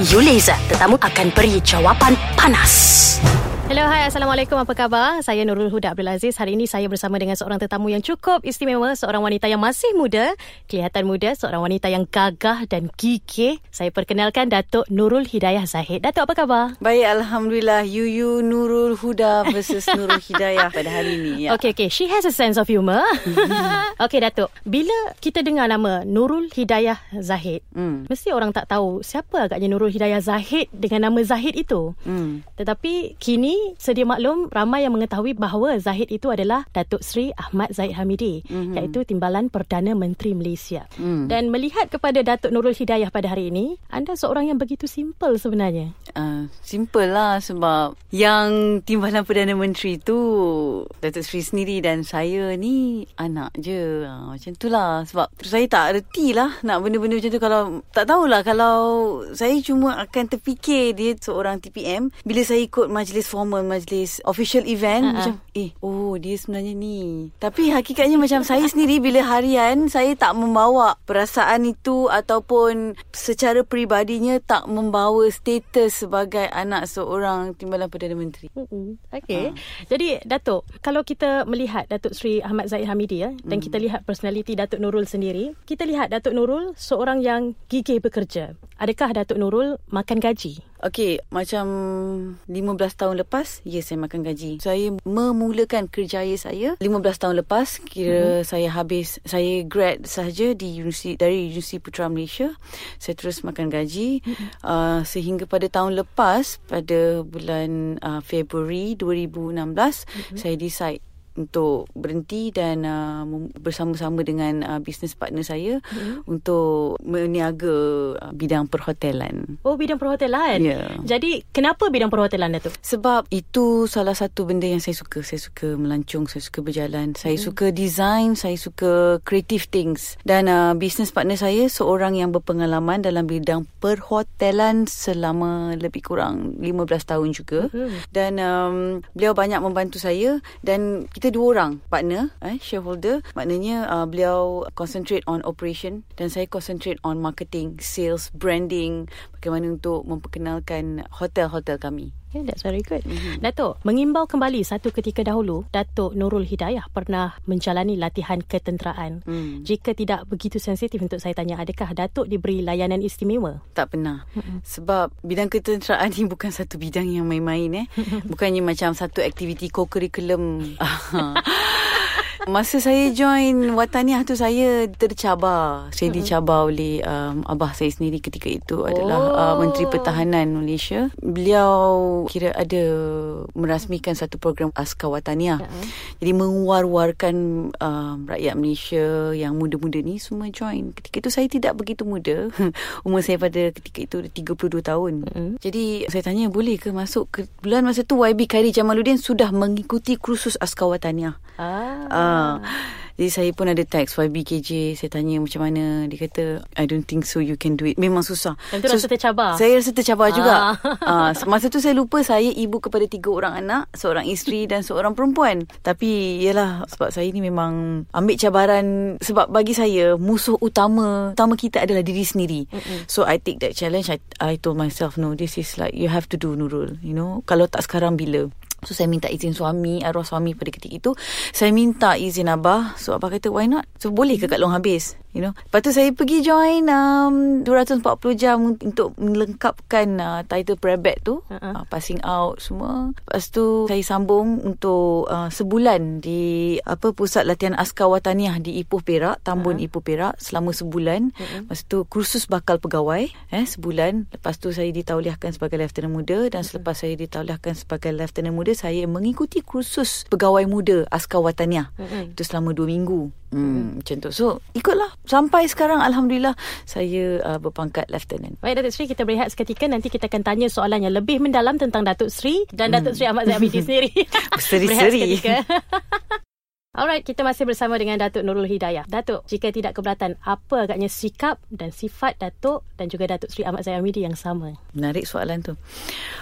Yuleza, tetamu akan beri jawapan panas. Hello, hai. Assalamualaikum. Apa khabar? Saya Nurul Huda Abdul Aziz. Hari ini saya bersama dengan seorang tetamu yang cukup istimewa. Seorang wanita yang masih muda. Kelihatan muda. Seorang wanita yang gagah dan gigih. Saya perkenalkan Datuk Nurul Hidayah Zahid. Datuk, apa khabar? Baik, Alhamdulillah. Yuyu Nurul Huda versus Nurul Hidayah pada hari ini. Ya. Okay, okay. She has a sense of humour. okay, Datuk. Bila kita dengar nama Nurul Hidayah Zahid, hmm. mesti orang tak tahu siapa agaknya Nurul Hidayah Zahid dengan nama Zahid itu. Hmm. Tetapi kini sedia maklum ramai yang mengetahui bahawa Zahid itu adalah Datuk Seri Ahmad Zahid Hamidi mm-hmm. iaitu Timbalan Perdana Menteri Malaysia. Mm. Dan melihat kepada Datuk Nurul Hidayah pada hari ini, anda seorang yang begitu simple sebenarnya. Uh, simple lah sebab yang Timbalan Perdana Menteri itu Datuk Seri sendiri dan saya ni anak je. Uh, macam itulah sebab saya tak reti lah nak benda-benda macam tu kalau tak tahulah kalau saya cuma akan terfikir dia seorang TPM bila saya ikut majlis form formal majlis official event uh-huh. macam eh oh dia sebenarnya ni tapi hakikatnya macam saya sendiri bila harian saya tak membawa perasaan itu ataupun secara peribadinya tak membawa status sebagai anak seorang timbalan perdana menteri uh-huh. okey uh. jadi datuk kalau kita melihat datuk Sri Ahmad Zaid Hamidi ya dan uh kita lihat personality datuk Nurul sendiri kita lihat datuk Nurul seorang yang gigih bekerja adakah datuk Nurul makan gaji Okey, macam 15 tahun lepas, ya saya makan gaji. Saya memulakan kerjaya saya 15 tahun lepas, kira hmm. saya habis, saya grad sahaja di universiti dari Universiti Putra Malaysia. Saya terus makan gaji hmm. uh, sehingga pada tahun lepas pada bulan uh, Februari 2016 hmm. saya decide untuk berhenti dan uh, bersama-sama dengan uh, business partner saya mm-hmm. untuk meniaga uh, bidang perhotelan. Oh, bidang perhotelan. Yeah. Jadi, kenapa bidang perhotelan Datuk? Sebab itu salah satu benda yang saya suka. Saya suka melancong, saya suka berjalan, saya mm-hmm. suka design, saya suka creative things. Dan uh, business partner saya seorang yang berpengalaman dalam bidang perhotelan selama lebih kurang 15 tahun juga. Mm-hmm. Dan um, beliau banyak membantu saya dan kita dua orang partner eh shareholder. Maknanya uh, beliau concentrate on operation dan saya concentrate on marketing sales branding bagaimana untuk memperkenalkan hotel-hotel kami Yeah, that's very good. Mm-hmm. Datuk, mengimbau kembali satu ketika dahulu, Datuk Nurul Hidayah pernah menjalani latihan ketenteraan. Mm. Jika tidak begitu sensitif untuk saya tanya, adakah Datuk diberi layanan istimewa? Tak pernah. Mm-hmm. Sebab bidang ketenteraan ni bukan satu bidang yang main-main. eh. Bukannya macam satu aktiviti co-curriculum. Masa saya join Wataniah tu saya tercabar. Saya mm-hmm. dicabar oleh um, abah saya sendiri ketika itu adalah uh, oh. uh, Menteri Pertahanan Malaysia. Beliau kira ada merasmikan satu program Askar Wataniah. Mm-hmm. Jadi menguar-warkan um, rakyat Malaysia yang muda-muda ni semua join. Ketika itu saya tidak begitu muda. Umur saya pada ketika itu 32 tahun. Mm-hmm. Jadi saya tanya boleh ke masuk ke bulan masa tu YB Khairi Jamaluddin sudah mengikuti kursus Askar Wataniah. Ah. Uh, Ah. Jadi saya pun ada teks YBKJ Saya tanya macam mana? Dia kata I don't think so You can do it. Memang susah. Dan tu so, rasa tercabar. Saya rasa tercabar ah. juga. Uh, Masa tu saya lupa Saya ibu kepada tiga orang anak Seorang isteri Dan seorang perempuan. Tapi Yalah Sebab saya ni memang Ambil cabaran Sebab bagi saya Musuh utama Utama kita adalah diri sendiri. Mm-mm. So I take that challenge. I, I told myself No this is like You have to do Nurul. You know Kalau tak sekarang bila So saya minta izin suami Arwah suami pada ketika itu. Saya minta izin abah. So abah kata why not? So boleh ke kat long habis You know Lepas tu saya pergi join um, 240 jam Untuk melengkapkan uh, Title prebat tu uh-huh. uh, Passing out semua Lepas tu Saya sambung Untuk uh, Sebulan Di Apa Pusat Latihan Askar Wataniah Di Ipoh Perak Tambun uh-huh. Ipoh Perak Selama sebulan uh-huh. Lepas tu Kursus bakal pegawai eh, Sebulan Lepas tu saya ditauliahkan Sebagai Lieutenant Muda Dan uh-huh. selepas saya ditauliahkan Sebagai Lieutenant Muda Saya mengikuti kursus Pegawai Muda Askar Wataniah uh-huh. Itu selama 2 minggu Hmm, macam tu. So, ikutlah. Sampai sekarang, Alhamdulillah, saya uh, berpangkat Lieutenant. Baik, Datuk Seri, kita berehat seketika. Nanti kita akan tanya soalan yang lebih mendalam tentang Datuk Seri dan hmm. Datuk Seri Ahmad Zaid sendiri. Seri-seri. Alright, kita masih bersama dengan Datuk Nurul Hidayah. Datuk, jika tidak keberatan, apa agaknya sikap dan sifat Datuk dan juga Datuk Sri Ahmad Zayamidi yang sama? Menarik soalan tu.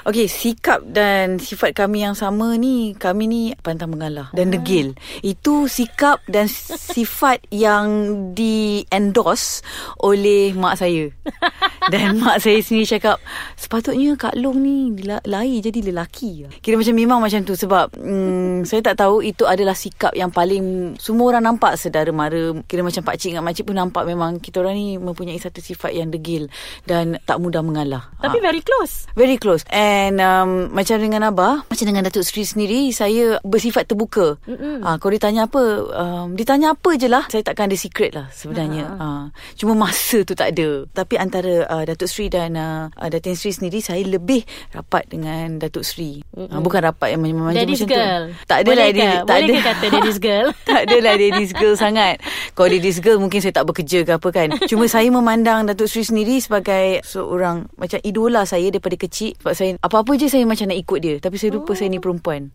Okey, sikap dan sifat kami yang sama ni, kami ni pantang mengalah dan degil. Itu sikap dan sifat yang di-endorse oleh mak saya. Dan mak saya sendiri cakap, sepatutnya Kak Long ni lahir jadi lelaki. Kira macam memang macam tu sebab hmm, saya tak tahu itu adalah sikap yang paling semua orang nampak sedara mara kira macam pak cik dengan mak cik pun nampak memang kita orang ni mempunyai satu sifat yang degil dan tak mudah mengalah. Tapi ha. very close. Very close. And um, macam dengan abah, macam dengan Datuk Sri sendiri, saya bersifat terbuka. Ah, ha, kalau ditanya apa, um, ditanya apa je lah. Saya takkan ada secret lah sebenarnya. Ha. Ha. Cuma masa tu tak ada. Tapi antara uh, Datuk Sri dan uh, Datin Sri sendiri, saya lebih rapat dengan Datuk Sri. Ha, bukan rapat yang macam-macam macam tu. Tak ada lah. Tak Boleh ke kata daddy's girl? girl. tak adalah daddy's girl sangat. Kalau daddy's girl mungkin saya tak bekerja ke apa kan. Cuma saya memandang Datuk Sri sendiri sebagai seorang macam idola saya daripada kecil. Sebab saya apa-apa je saya macam nak ikut dia. Tapi saya lupa oh. saya ni perempuan.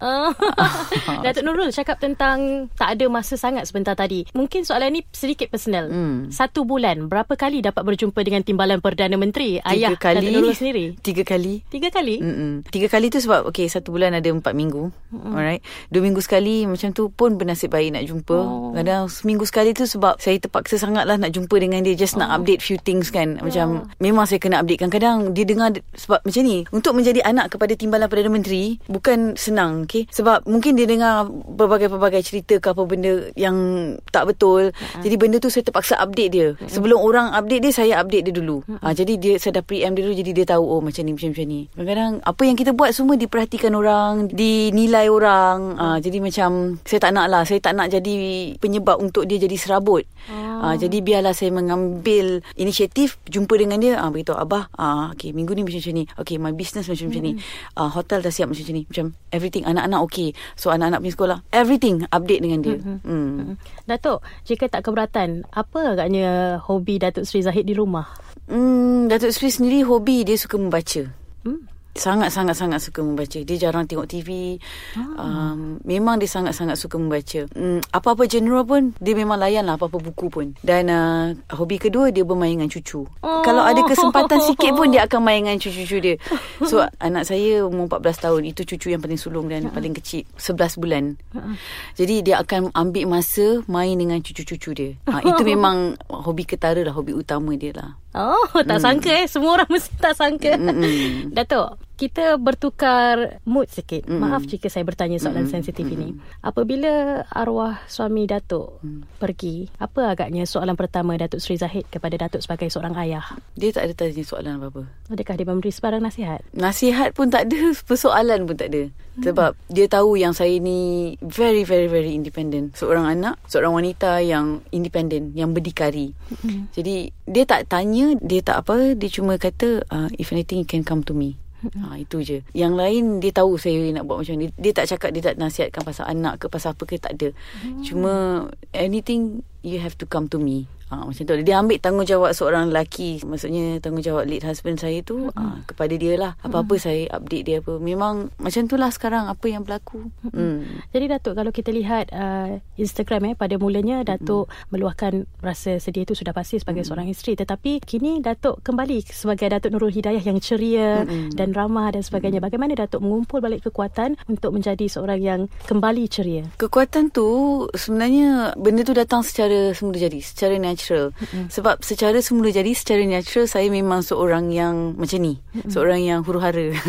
Datuk Nurul cakap tentang tak ada masa sangat sebentar tadi. Mungkin soalan ni sedikit personal. Hmm. Satu bulan berapa kali dapat berjumpa dengan Timbalan Perdana Menteri? Tiga Ayah kali. Datuk Nurul sendiri? Tiga kali. Tiga kali? Mm-mm. Tiga kali tu sebab okay, satu bulan ada empat minggu. Mm-mm. Alright. Dua minggu sekali macam tu pun bernasib nasib baik nak jumpa. Oh. Kadang seminggu sekali tu sebab saya terpaksa sangat lah nak jumpa dengan dia. Just oh. nak update few things kan. Macam oh. memang saya kena update. Kadang-kadang dia dengar sebab macam ni. Untuk menjadi anak kepada Timbalan Perdana Menteri bukan senang. Okay? Sebab mungkin dia dengar berbagai-bagai cerita ke apa benda yang tak betul. Uh-huh. Jadi benda tu saya terpaksa update dia. Uh-huh. Sebelum orang update dia, saya update dia dulu. Uh-huh. Ha, jadi dia saya dah pre-em dia dulu. Jadi dia tahu oh macam ni, macam-macam ni. Kadang-kadang apa yang kita buat semua diperhatikan orang. Dinilai orang. Ha, jadi macam saya tak nak lah. Saya tak nak jadi penyebab untuk dia jadi serabut. Oh. Uh, jadi biarlah saya mengambil inisiatif jumpa dengan dia. Ah uh, beritahu abah, ah uh, okey minggu ni macam-macam ni. Okey my business macam-macam ni. Uh, hotel dah siap macam-macam ni. Macam everything anak-anak okey. So anak-anak punya sekolah, everything update dengan dia. Mm-hmm. Mm. Datuk, jika tak keberatan, apa agaknya hobi Datuk Sri Zahid di rumah? Hmm, Datuk Sri sendiri hobi dia suka membaca. Hmm sangat-sangat-sangat suka membaca. Dia jarang tengok TV. Oh. Ah. Um, memang dia sangat-sangat suka membaca. Um, apa-apa genre pun, dia memang layan lah apa-apa buku pun. Dan uh, hobi kedua, dia bermain dengan cucu. Oh. Kalau ada kesempatan sikit pun, dia akan main dengan cucu-cucu dia. So, anak saya umur 14 tahun. Itu cucu yang paling sulung dan uh-huh. paling kecil. 11 bulan. Uh-huh. Jadi, dia akan ambil masa main dengan cucu-cucu dia. Ha, itu memang hobi ketara lah, hobi utama dia lah. Oh, tak hmm. sangka eh. Semua orang mesti tak sangka. Hmm. Datuk, kita bertukar mood sikit. Mm. Maaf jika saya bertanya soalan mm. sensitif mm. ini. Apabila arwah suami Datuk mm. pergi, apa agaknya soalan pertama Datuk Sri Zahid kepada Datuk sebagai seorang ayah? Dia tak ada tanya soalan apa-apa. Adakah dia memberi sebarang nasihat? Nasihat pun tak ada, persoalan pun tak ada. Mm. Sebab dia tahu yang saya ni very very very independent. Seorang anak, seorang wanita yang independent, yang berdikari. Mm. Jadi dia tak tanya, dia tak apa, dia cuma kata uh, if anything you can come to me. Ha, itu je. Yang lain dia tahu saya nak buat macam ni. Dia tak cakap dia tak nasihatkan pasal anak ke pasal apa ke tak ada. Hmm. Cuma anything you have to come to me. Ha, macam tu. Dia ambil tanggungjawab seorang lelaki. Maksudnya tanggungjawab lead husband saya tu mm-hmm. ha, kepada dia lah. Apa-apa mm-hmm. saya update dia apa. Memang macam tu lah sekarang apa yang berlaku. Mm-hmm. Mm. Jadi Datuk kalau kita lihat uh, Instagram eh pada mulanya Datuk mm-hmm. meluahkan rasa sedih itu sudah pasti sebagai mm-hmm. seorang isteri. Tetapi kini Datuk kembali sebagai Datuk Nurul Hidayah yang ceria mm-hmm. dan ramah dan sebagainya. Mm-hmm. Bagaimana Datuk mengumpul balik kekuatan untuk menjadi seorang yang kembali ceria? Kekuatan tu sebenarnya benda tu datang secara semula jadi. Secara natural natural. Mm-hmm. Sebab secara semula jadi secara natural saya memang seorang yang macam ni. Mm-hmm. Seorang yang huru-hara.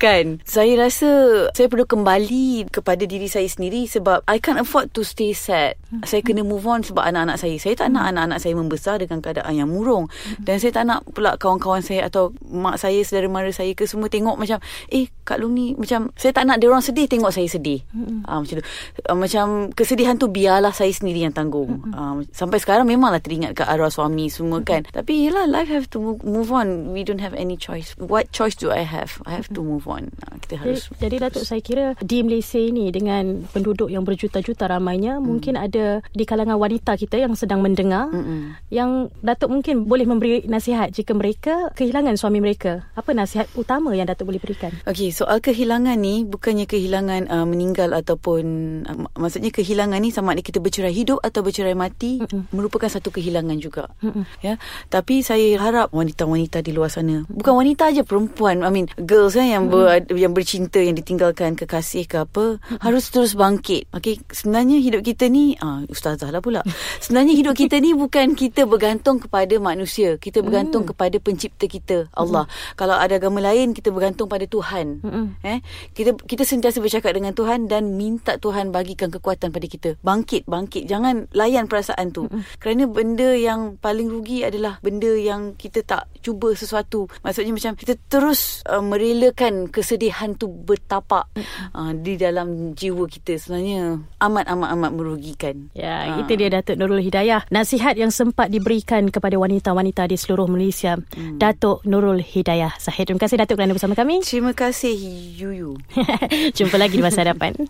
kan saya rasa saya perlu kembali kepada diri saya sendiri sebab I can't afford to stay sad hmm. saya kena move on sebab anak-anak saya saya tak nak hmm. anak-anak saya membesar dengan keadaan yang murung hmm. dan saya tak nak pula kawan-kawan saya atau mak saya saudara mara saya ke semua tengok macam eh Kak Long ni macam saya tak nak dia orang sedih tengok saya sedih uh, macam tu uh, macam kesedihan tu biarlah saya sendiri yang tanggung uh, sampai sekarang memanglah teringat ke arwah suami semua kan tapi yalah life have to move on we don't have any choice what choice do I have I have to move perempuan. Ha, kita harus Jadi, jadi Datuk saya kira di Malaysia ini dengan penduduk yang berjuta-juta ramainya hmm. mungkin ada di kalangan wanita kita yang sedang mendengar Mm-mm. yang Datuk mungkin boleh memberi nasihat jika mereka kehilangan suami mereka. Apa nasihat utama yang Datuk boleh berikan? Okey, soal kehilangan ni bukannya kehilangan uh, meninggal ataupun uh, maksudnya kehilangan ni sama ada kita bercerai hidup atau bercerai mati Mm-mm. merupakan satu kehilangan juga. Mm-mm. Ya. Tapi saya harap wanita-wanita di luar sana, bukan wanita aja perempuan, I mean girls eh, yang ber, yang bercinta yang ditinggalkan kekasih ke apa harus terus bangkit. Okey, sebenarnya hidup kita ni ah ustazah lah pula. sebenarnya hidup kita ni bukan kita bergantung kepada manusia, kita bergantung mm. kepada pencipta kita, Allah. Mm. Kalau ada agama lain kita bergantung pada Tuhan. Mm-hmm. Eh, kita kita sentiasa bercakap dengan Tuhan dan minta Tuhan bagikan kekuatan pada kita. Bangkit, bangkit. Jangan layan perasaan tu. Mm-hmm. Kerana benda yang paling rugi adalah benda yang kita tak cuba sesuatu. Maksudnya macam kita terus uh, merelakan kesedihan tu bertapak uh, di dalam jiwa kita sebenarnya amat amat amat merugikan. Ya, uh. itu dia Datuk Nurul Hidayah. Nasihat yang sempat diberikan kepada wanita-wanita di seluruh Malaysia. Hmm. Datuk Nurul Hidayah Zahid. Terima kasih Datuk kerana bersama kami. Terima kasih Yuyu. Jumpa lagi di masa hadapan.